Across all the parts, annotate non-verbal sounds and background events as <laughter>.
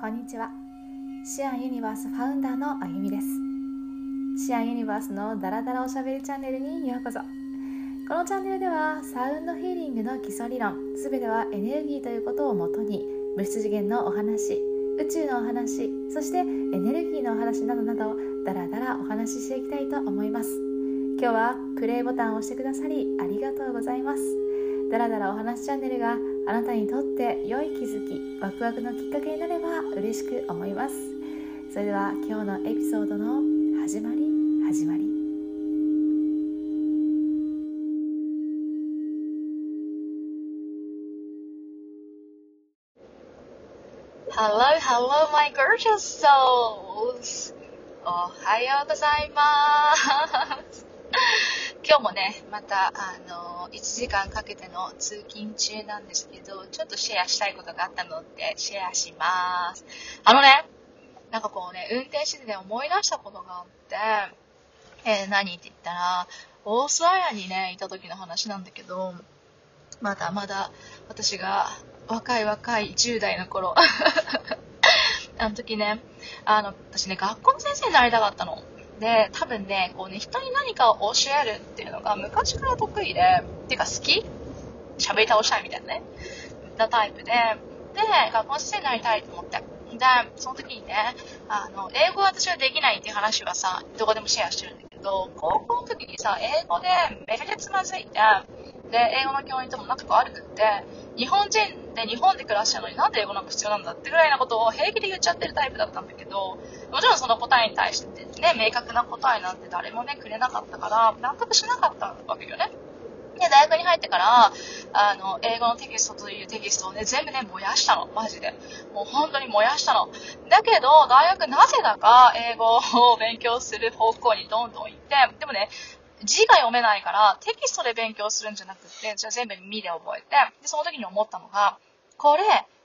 こんにちは。シアンユニバースファウンダーのあゆみです。シアンユニバースのダラダラおしゃべりチャンネルにようこそ。このチャンネルではサウンドヒーリングの基礎理論すべてはエネルギーということをもとに物質次元のお話宇宙のお話そしてエネルギーのお話などなどダラダラお話ししていきたいと思います。今日はプレイボタンを押してくださりありがとうございます。ダラダラお話チャンネルがあなたにとって良い気づきワクワクのきっかけになれば嬉しく思いますそれでは今日のエピソードの始まり始まり Hello, hello, my gorgeous souls! おはようございます。今日もね、また、あの、1時間かけての通勤中なんですけど、ちょっとシェアしたいことがあったので、シェアします。あのね、なんかこうね、運転しててね、思い出したことがあって、えー何って言ったら、オーストラリアにね、いた時の話なんだけど、まだまだ私が若い若い10代の頃、<laughs> あの時ね、あの、私ね、学校の先生になりたかったの。で、多分ね、こうね、人に何かを教えるっていうのが昔から得意で、っていうか好き？喋り倒したいみたいなね、なタイプで、で、学校の先生になりたいと思って。で、その時にね、あの、英語は私はできないっていう話はさ、どこでもシェアしてるんだけど。と、高校の時にさ、英語でめちゃくちゃつまずいて、で、英語の教員とも仲が悪くって、日本人で日本で暮らしてるのになんで英語なんか必要なんだってぐらいなことを平気で言っちゃってるタイプだったんだけど、もちろんその答えに対してね、明確な答えなんて誰もね、くれなかったから、納得しなかったわけよね。で、大学に入ってから、あの、英語のテキストというテキストをね、全部ね、燃やしたの。マジで。もう本当に燃やしたの。だけど、大学なぜだか英語を勉強する方向にどんどん行って、でもね、字が読めないから、テキストで勉強するんじゃなくて、じゃあ全部耳で覚えて、で、その時に思ったのが、これ、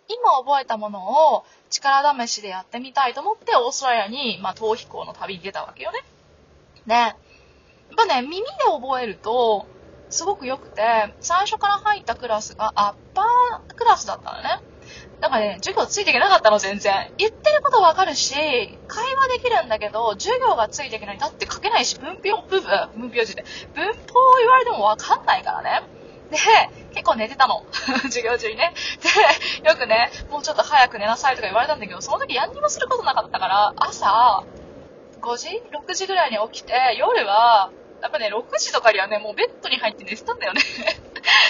今覚えたものを力試しでやってみたいと思って、オーストラリアに、まあ、逃避行の旅に出たわけよね。で、やっぱね、耳で覚えると、すごく良くて、最初から入ったクラスがアッパークラスだったのね。だからね、授業ついていけなかったの、全然。言ってることわかるし、会話できるんだけど、授業がついていけない。だって書けないし、文法、文法、文法字で。文法を言われてもわかんないからね。で、結構寝てたの。<laughs> 授業中にね。で、よくね、もうちょっと早く寝なさいとか言われたんだけど、その時何にもすることなかったから、朝、5時 ?6 時ぐらいに起きて、夜は、やっぱね、6時とかにはね、もうベッドに入って寝てたんだよね。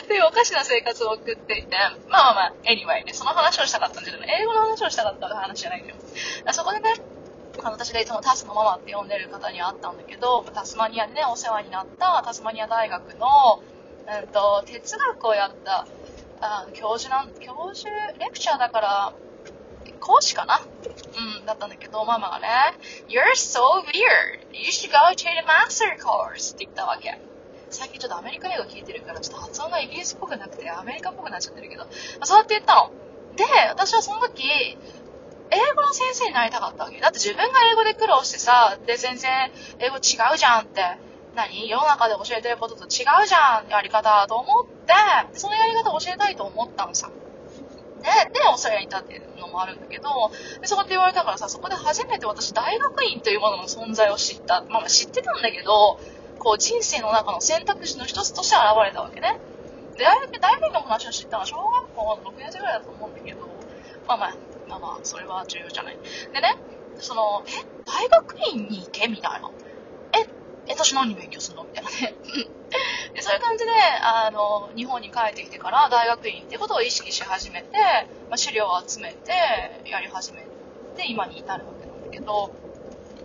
っていうおかしな生活を送っていて、まあまあまあ、anyway ね、その話をしたかったんだけど、英語の話をしたかった話じゃないんだよ。そこでね、私がいつもタスのママって呼んでる方に会ったんだけど、タスマニアでね、お世話になったタスマニア大学の、うんと、哲学をやった、あ教授なん、教授、レクチャーだから、講師かな？うん、だったんだけど、ママがね、You're so weird! You should go to the master course! って言ったわけ。最近ちょっとアメリカ英語聞いてるから、ちょっと発音がイギリスっぽくなくて、アメリカっぽくなっちゃってるけど、そうやって言ったの。で、私はその時、英語の先生になりたかったわけ。だって自分が英語で苦労してさ、で、全然英語違うじゃんって、何？世の中で教えてることと違うじゃん、やり方と思って、そのやり方を教えたいと思ったのさ。で、で、オーストラリアにいたっていうのもあるんだけど、で、そこって言われたからさ、そこで初めて私、大学院というものの存在を知った。まあまあ知ってたんだけど、こう、人生の中の選択肢の一つとして現れたわけね。で、大学、大学院の話を知ったのは小学校の6年生ぐらいだと思うんだけど、まあまあ、まあまあ、それは重要じゃない。でね、その、え、大学院に行け？みたいな。え、私何勉強するの？みたいなね。<laughs> でそういう感じで、あの、日本に帰ってきてから大学院ってことを意識し始めて、まあ、資料を集めて、やり始めて、今に至るわけなんだけど、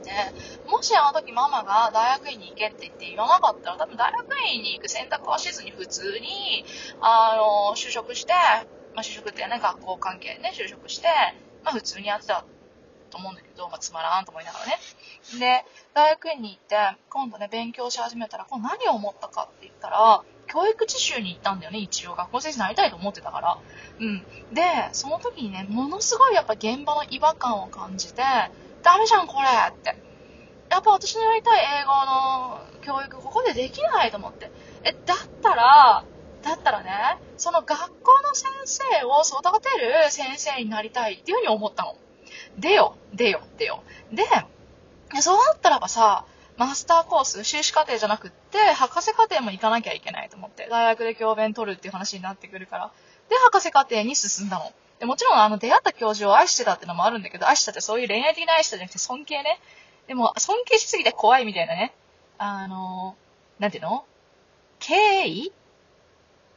ね、もしあの時ママが大学院に行けって言って言わなかったら、多分大学院に行く選択はしずに普通に、あの、就職して、まあ、就職ってね、学校関係ね、就職して、まあ、普通にやってたと思うんだけど、まあ、つまらんと思いながらね。で、大学院に行って、今度ね、勉強し始めたら、こう何を思ったかって言ったら、教育実習に行ったんだよね、一応。学校先生になりたいと思ってたから。うん。で、その時にね、ものすごいやっぱ現場の違和感を感じて、ダメじゃん、これって。やっぱ私のやりたい英語の教育、ここでできないと思って。え、だったら、だったらね、その学校の先生を育てる先生になりたいっていうふうに思ったの。でよ、でよ、でよ。で、そうなったらばさ、マスターコース、修士課程じゃなくって、博士課程も行かなきゃいけないと思って、大学で教鞭取るっていう話になってくるから。で、博士課程に進んだの。でもちろん、あの、出会った教授を愛してたってのもあるんだけど、愛したってそういう恋愛的な愛したじゃなくて尊敬ね。でも、尊敬しすぎて怖いみたいなね。あの、なんていうの？敬意？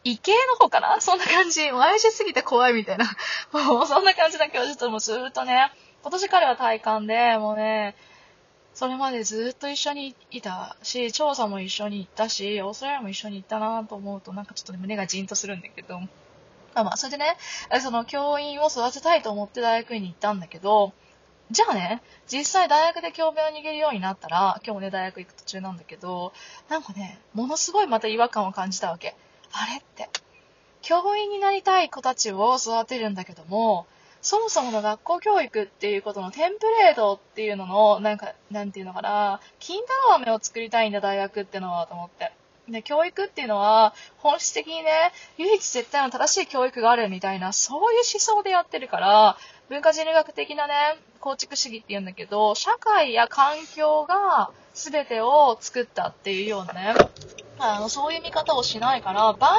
異形の方かな？そんな感じ。もう愛しすぎて怖いみたいな。<laughs> もうそんな感じな教授ともずっとね、今年彼は体感で、もうね、それまでずっと一緒にいたし、調査も一緒に行ったし、オーストラリアも一緒に行ったなと思うと、なんかちょっと、ね、胸がじんとするんだけど、あまあ、それでね、その教員を育てたいと思って大学院に行ったんだけど、じゃあね、実際大学で教鞭を握るようになったら、今日もね、大学行く途中なんだけど、なんかね、ものすごいまた違和感を感じたわけ。あれって、教員になりたい子たちを育てるんだけども、そもそもの学校教育っていうことのテンプレートっていうのの、なんか、なんていうのかな、金太郎飴を作りたいんだ、大学ってのは、と思って。で、教育っていうのは、本質的にね、唯一絶対の正しい教育があるみたいな、そういう思想でやってるから、文化人類学的なね、構築主義って言うんだけど、社会や環境が全てを作ったっていうようなね、あの、そういう見方をしないから、万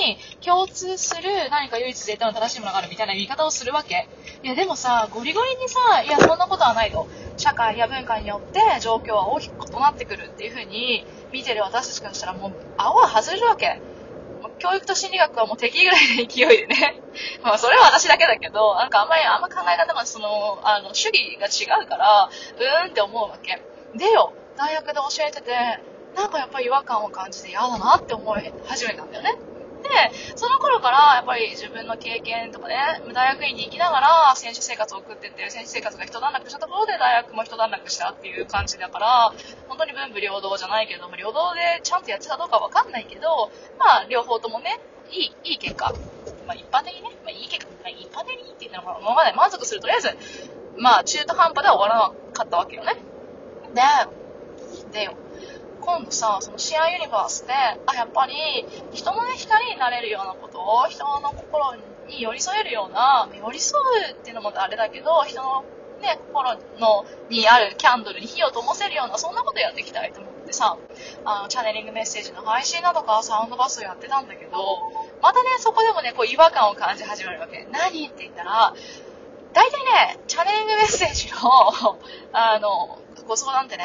人に共通する何か唯一絶対の正しいものがあるみたいな見方をするわけ。いや、でもさ、ゴリゴリにさ、いや、そんなことはないと。社会や文化によって状況は大きく異なってくるっていう風に見てる私たちからしたらもう、青は外れるわけ。教育と心理学はもう敵ぐらいの勢いでね。<laughs> まあ、それは私だけだけど、なんかあんまり、あんま考え方がその、あの、主義が違うから、うーんって思うわけ。でよ、大学で教えてて、なんかやっぱり違和感を感じて嫌だなって思い始めたんだよね。で、その頃からやっぱり自分の経験とかね、大学院に行きながら選手生活を送ってて、選手生活が一段落したところで大学も一段落したっていう感じだから、本当に文武両道じゃないけども、両道でちゃんとやってたどうかわかんないけど、まあ両方ともね、いい、いい結果。まあ一般的にね、まあいい結果、まあ一般的にって言ったのかな、まあ満足するとりあえず、まあ中途半端では終わらなかったわけよね。で、でよ。今度さ、そのシェアユニバースで、あ、やっぱり人のね、光になれるようなことを、人の心に寄り添えるような、寄り添うっていうのもあれだけど、人のね、心のにあるキャンドルに火を灯せるような、そんなことやっていきたいと思ってさ、あの、チャネリングメッセージの配信だとか、サウンドバスをやってたんだけど、またね、そこでもね、こう違和感を感じ始めるわけ。何って言ったら、大体ね、チャネリングメッセージの、あの、ご相談ってね、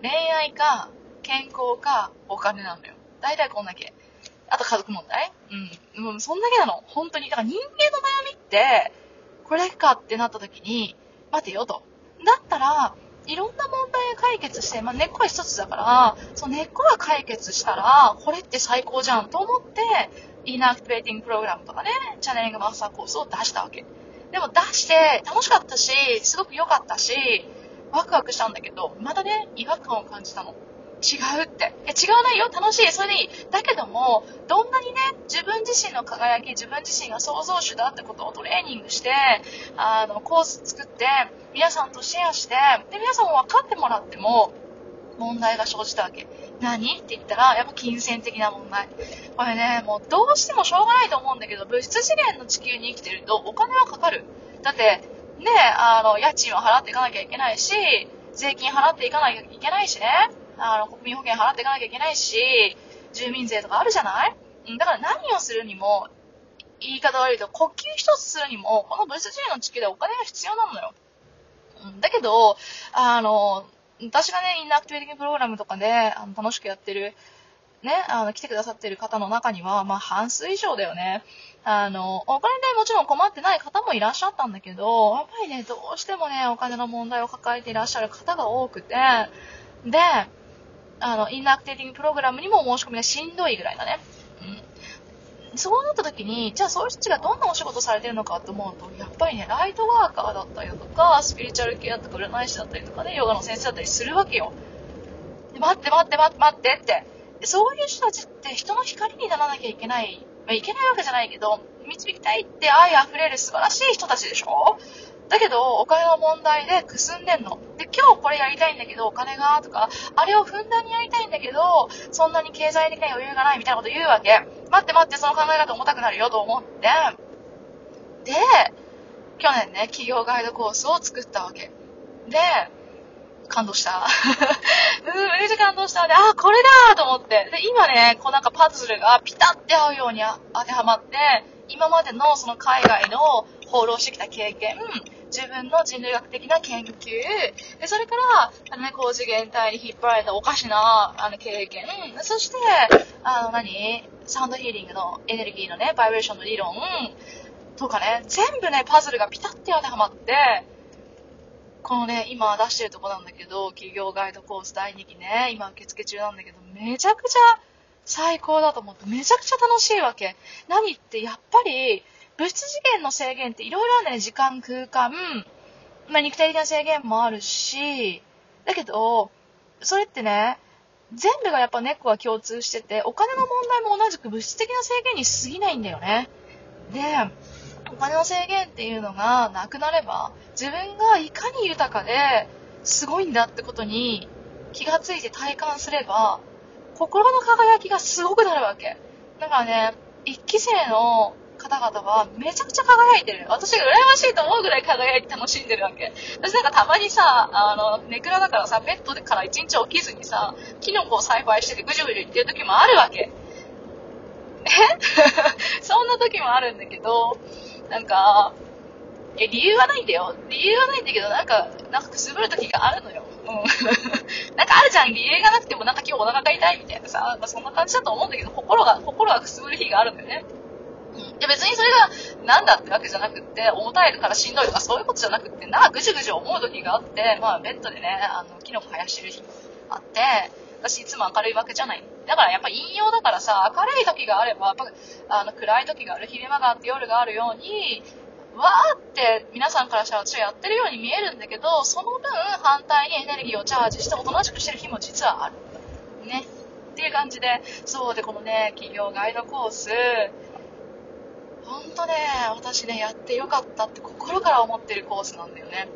恋愛か、健康かお金なのよ。大体こんだけ。あと家族問題？うん。もうそんだけなの。本当に。だから人間の悩みって、これかってなった時に、待てよと。だったら、いろんな問題が解決して、まあ、根っこは一つだから、その根っこが解決したら、これって最高じゃんと思って、インアクティベーティングプログラムとかね、チャネリングマスターコースを出したわけ。でも出して楽しかったし、すごく良かったし、ワクワクしたんだけど、またね、違和感を感じたの。違うって。え、違わないよ？楽しい。それでいい。だけども、どんなにね、自分自身の輝き、自分自身が創造主だってことをトレーニングして、あの、コース作って、皆さんとシェアして、で、皆さんも分かってもらっても、問題が生じたわけ。何？って言ったら、やっぱ金銭的な問題。これね、もうどうしてもしょうがないと思うんだけど、物質次元の地球に生きてるとお金はかかる。だって、ね、あの、家賃を払っていかなきゃいけないし、税金払っていかなきゃいけないしね。あの、国民保険払っていかなきゃいけないし、住民税とかあるじゃない？だから何をするにも、言い方悪いと、呼吸一つするにも、この物質の地球でお金が必要なのよ。だけど、あの、私がね、インナーアクティビティプログラムとかで、あの、楽しくやってる、ね、あの、来てくださってる方の中には、まあ、半数以上だよね。あの、お金でもちろん困ってない方もいらっしゃったんだけど、やっぱりね、どうしてもね、お金の問題を抱えていらっしゃる方が多くて、で、あの、インナークティティングプログラムにも申し込みがしんどいぐらいだね。うん。そうなった時に、じゃあそういう人たちがどんなお仕事されてるのかと思うと、やっぱりね、ライトワーカーだったりだとか、スピリチュアル系だとか、占い師だったりとかね、ヨガの先生だったりするわけよ。待って待って待って待ってって。そういう人たちって人の光にならなきゃいけない。まあ、いけないわけじゃないけど、導きたいって愛溢れる素晴らしい人たちでしょ？だけど、お金の問題でくすんでんの。で、今日これやりたいんだけど、お金が、とか、あれをふんだんにやりたいんだけど、そんなに経済的な余裕がないみたいなこと言うわけ。待って待って、その考え方重たくなるよと思って。で、去年ね、企業ガイドコースを作ったわけ。で、感動した。<laughs> うん、めっちゃ感動した。で、あ、これだと思って。で、今ね、こうなんかパズルがピタって合うように当てはまって、今までのその海外の放浪してきた経験、自分の人類学的な研究、でそれから、あのね、高次元体に引っ張られたおかしなあの経験、そして、あの何、サウンドヒーリングのエネルギーのね、バイブレーションの理論とかね、全部ね、パズルがピタって当てはまって、このね、今出してるとこなんだけど、企業ガイドコース第2期ね、今受付中なんだけど、めちゃくちゃ最高だと思って、めちゃくちゃ楽しいわけ。何って、やっぱり、物質次元の制限っていろいろあるね。時間、空間、まあ、肉体的な制限もあるし、だけど、それってね、全部がやっぱ猫は共通してて、お金の問題も同じく物質的な制限に過ぎないんだよね。で、お金の制限っていうのがなくなれば、自分がいかに豊かですごいんだってことに気がついて体感すれば、心の輝きがすごくなるわけ。だからね、一期生の方々はめちゃくちゃ輝いてる。私が羨ましいと思うぐらい輝いて楽しんでるわけ。私なんかたまにさ、あの、ネクラだからさ、ベッドから一日起きずにさ、キノコを栽培しててぐじゅぐじゅ言ってる時もあるわけ。え？<laughs> そんな時もあるんだけど、なんか、いや、理由はないんだよ。理由はないんだけど、なんか、なんかくすぶる時があるのよ。うん。<laughs> なんかあるじゃん、理由がなくてもなんか今日お腹が痛いみたいなさ、まあ、そんな感じだと思うんだけど、心が、心がくすぶる日があるんだよね。いや別にそれがなんだってわけじゃなくって、重たいからしんどいとかそういうことじゃなくって、なんかぐじゅぐじゅ思う時があって、まあベッドでね、あの、キノコ生やしてる日あって、私いつも明るいわけじゃない。だからやっぱ引用だからさ、明るい時があれば、あの暗い時がある、昼間があって夜があるように、わーって皆さんからしたら私はやってるように見えるんだけど、その分反対にエネルギーをチャージしておとなしくしてる日も実はある。ね。っていう感じで、そうで、このね、企業ガイドコース、ほんとね、私ね、やってよかったって心から思ってるコースなんだよね。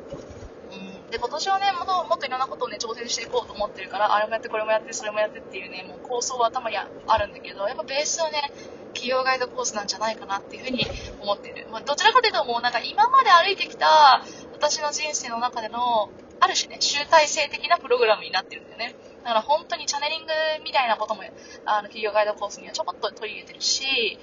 うん。で、今年はね、もっともっといろんなことをね、挑戦していこうと思ってるから、あれもやって、これもやって、それもやってっていうね、もう構想は頭にあるんだけど、やっぱベースはね、企業ガイドコースなんじゃないかなっていうふうに思ってる。まあ、どちらかというともうなんか今まで歩いてきた私の人生の中でのある種ね、集大成的なプログラムになってるんだよね。だから本当にチャネリングみたいなことも、あの、企業ガイドコースにはちょこっと取り入れてるし、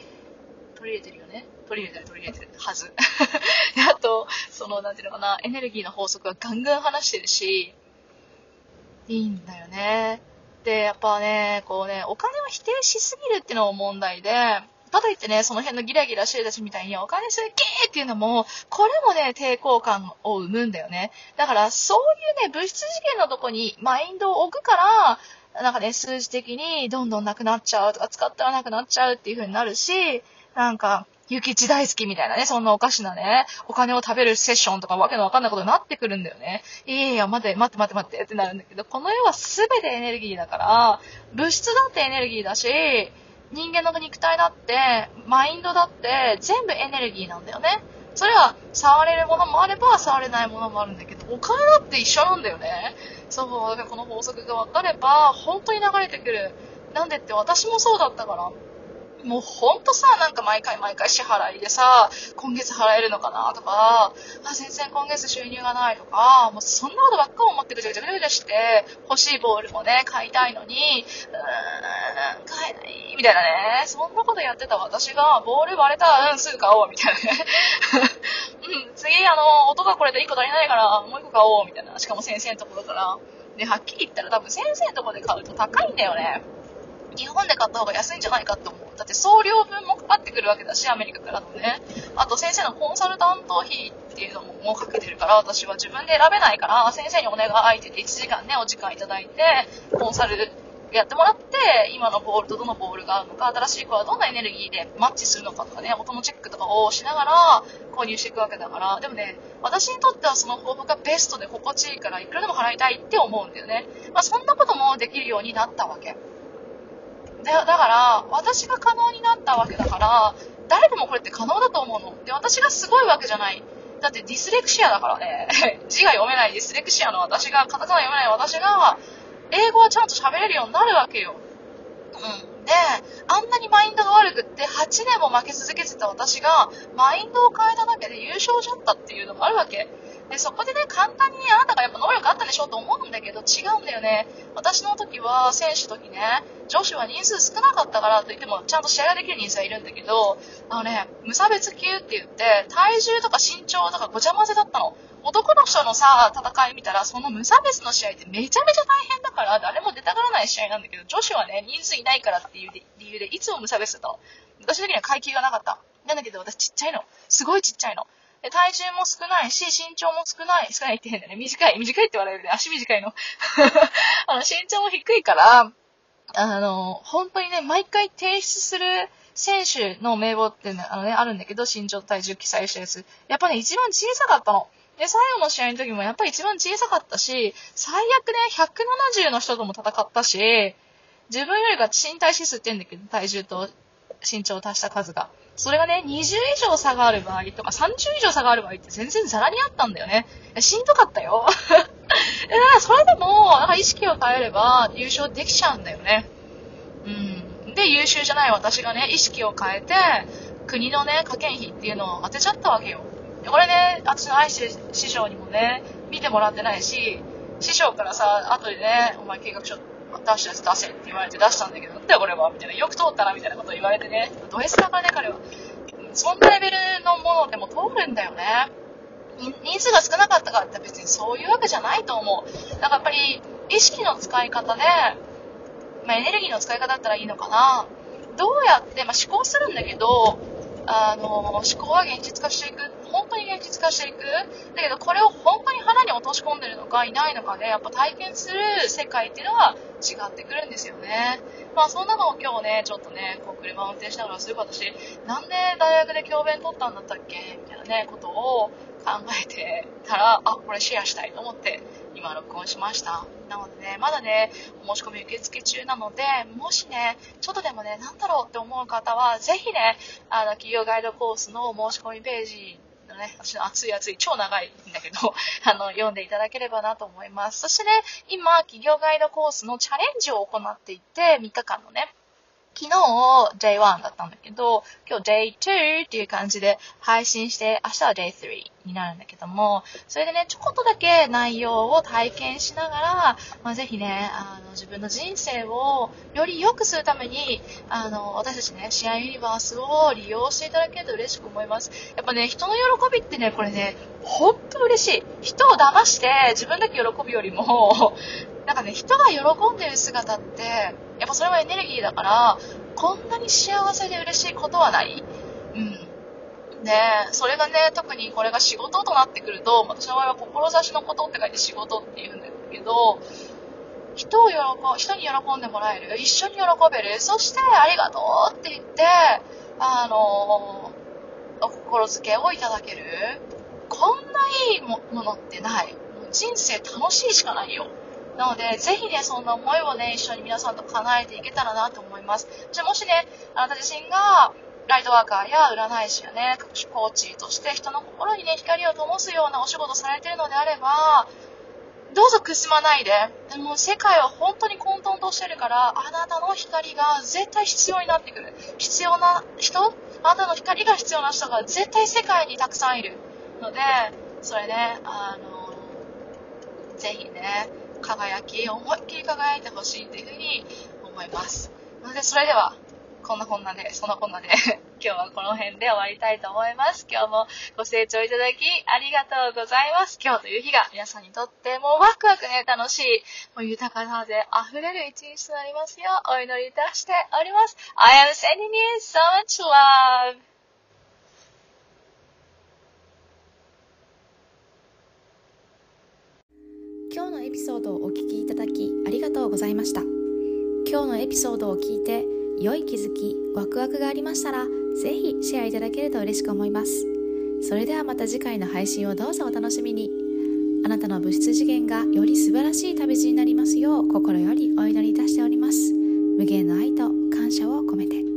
取り入れてるよね。取り入れてる、取り入れてるはず。<laughs> あと、その、なんていうのかな、エネルギーの法則はガンガン話してるし、いいんだよね。で、やっぱね、こうね、お金を否定しすぎるっていうのも問題で、かといってね、その辺のギラギラしてるたちみたいにお金すげーっていうのも、これもね、抵抗感を生むんだよね。だから、そういうね、物質事件のとこにマインドを置くから、なんかね、数字的にどんどんなくなっちゃうとか、使ったらなくなっちゃうっていう風になるし、なんか、ゆきち大好きみたいなね、そんなおかしなね、お金を食べるセッションとかわけのわかんないことになってくるんだよね。いやいや、待て、待って待って待ってってなるんだけど、この世は全てエネルギーだから、物質だってエネルギーだし、人間の肉体だって、マインドだって、全部エネルギーなんだよね。それは、触れるものもあれば、触れないものもあるんだけど、お金だって一緒なんだよね。そう、だからこの法則が分かれば、本当に流れてくる。なんでって私もそうだったから。もうほんとさ、なんか毎回毎回支払いでさ、今月払えるのかなとか、あ、全然今月収入がないとか、もうそんなことばっか思ってぐちゃぐちゃぐちゃぐちゃして、欲しいボールもね、買いたいのに、うーん、買えない、みたいなね。そんなことやってた私が、ボール割れた、うん、すぐ買おう、みたいなね。うん、次、あの、音がこれで1個足りないから、もう1個買おう、みたいな。しかも先生のところから。で、はっきり言ったら多分先生のとこで買うと高いんだよね。日本で買った方が安いんじゃないかって思う。だって送料分もかかってくるわけだし、アメリカからのね。あと先生のコンサルタント費っていうのももうかけてるから、私は自分で選べないから、先生にお願いって言って1時間ね、お時間いただいて、コンサルやってもらって、今のボールとどのボールが合うのか、新しい子はどんなエネルギーでマッチするのかとかね、音のチェックとかをしながら購入していくわけだから、でもね、私にとってはその方法がベストで心地いいから、いくらでも払いたいって思うんだよね。まあそんなこともできるようになったわけ。でだから、私が可能になったわけだから、誰でもこれって可能だと思うの。で、私がすごいわけじゃない。だってディスレクシアだからね。<laughs> 字が読めないディスレクシアの私が、カタカナ読めない私が、英語はちゃんと喋れるようになるわけよ。うん。で、あんなにマインドが悪くって8年も負け続けてた私が、マインドを変えただけで優勝しちゃったっていうのもあるわけ。で、そこでね、簡単にあなたがやっぱ能力あったでしょうと思うんだけど、違うんだよね。私の時は、選手の時ね、女子は人数少なかったからといっても、ちゃんと試合ができる人数はいるんだけど、あのね、無差別級って言って、体重とか身長とかごちゃ混ぜだったの。男の人のさ、戦い見たら、その無差別の試合ってめちゃめちゃ大変だから、誰も出たがらない試合なんだけど、女子はね、人数いないからっていう理由で、いつも無差別だったの。私的には階級がなかった。なんだけど、私ちっちゃいの。すごいちっちゃいの。で、体重も少ないし、身長も少ない、少ないって言うんだね。短い、短いって笑われるね。足短いの。<laughs> あの、身長も低いから、あの、本当にね、毎回提出する選手の名簿ってね、あのね、あるんだけど、身長体重記載したやつ。やっぱね、一番小さかったの。で、最後の試合の時もやっぱり一番小さかったし、最悪ね、170の人とも戦ったし、自分よりが身体指数って言うんだけど、体重と身長を足した数が。それがね、20以上差がある場合とか、30以上差がある場合って全然ザラにあったんだよね。しんどかったよ。だからそれでも、なんか意識を変えれば優勝できちゃうんだよね。うん。で、優秀じゃない私がね、意識を変えて、国のね、加減費っていうのを当てちゃったわけよ。これね、私の愛して師匠にもね、見てもらってないし、師匠からさ、後でね、お前計画書出したやつ出せって言われて出したんだけど、なんだよこれはみたいな。よく通ったなみたいなことを言われてね。ド S だからね、彼は。そんなレベルのものでも通るんだよね。人数が少なかったからって別にそういうわけじゃないと思う。だからやっぱり意識の使い方で、まあ、エネルギーの使い方だったらいいのかな。どうやって、まあ、思考するんだけど、あの、思考は現実化していく。本当に現実化していく。だけど、これを本当に腹に落とし込んでるのかいないのかで、やっぱ体験する世界っていうのは違ってくるんですよね。まあ、そんなのを今日ね、ちょっとね、こう車を運転しながら、すごい私、なんで大学で教鞭取ったんだったっけ？みたいなね、ことを考えてたら、あ、これシェアしたいと思って、今録音しました。なのでね、まだね、お申し込み受付中なので、もしね、ちょっとでもね、なんだろうって思う方は、ぜひね、あの、企業ガイドコースの申し込みページのね、私の熱い熱い、超長いんだけど、<laughs> あの、読んでいただければなと思います。そしてね、今、企業ガイドコースのチャレンジを行っていて、3日間のね、昨日 J1 だったんだけど、今日 J2 っていう感じで配信して、明日は J3 になるんだけども、それでね、ちょこっとだけ内容を体験しながら、まあ、ぜひね、あの、自分の人生をより良くするために、あの、私たちね、シアユニバースを利用していただけると嬉しく思います。やっぱね、人の喜びってね、これね、ほんと嬉しい。人を騙して自分だけ喜ぶよりも、<laughs> なんかね、人が喜んでる姿って、やっぱそれはエネルギーだから、こんなに幸せで嬉しいことはないうん。ねそれがね、特にこれが仕事となってくると、私の場合は志のことって書いて仕事って言うんだけど、人を喜人に喜んでもらえる、一緒に喜べる、そしてありがとうって言って、あの、お心づけをいただける。こんないいものってない。人生楽しいしかないよ。なので、ぜひね、そんな思いをね、一緒に皆さんと叶えていけたらなと思います。じゃあもしね、あなた自身が、ライトワーカーや占い師やね、コーチとして人の心にね、光を灯すようなお仕事されているのであれば、どうぞくすまないで。も世界は本当に混沌としてるから、あなたの光が絶対必要になってくる。必要な人あなたの光が必要な人が絶対世界にたくさんいる。ので、それね、あの、ぜひね、輝き、思いっきり輝いてほしいというふうに思います。なので、それでは、こんなこんなで、そんなこんなで <laughs> 今日はこの辺で終わりたいと思います。今日もご清聴いただきありがとうございます。今日という日が皆さんにとってもワクワクね、楽しい、もう豊かさで溢れる一日となりますようお祈りいたしております。I am sending you so much love! 今日のエピソードをお聞きいただきありがとうございました今日のエピソードを聞いて良い気づきワクワクがありましたらぜひシェアいただけると嬉しく思います。それではまた次回の配信をどうぞお楽しみに。あなたの物質次元がより素晴らしい旅路になりますよう心よりお祈りいたしております。無限の愛と感謝を込めて。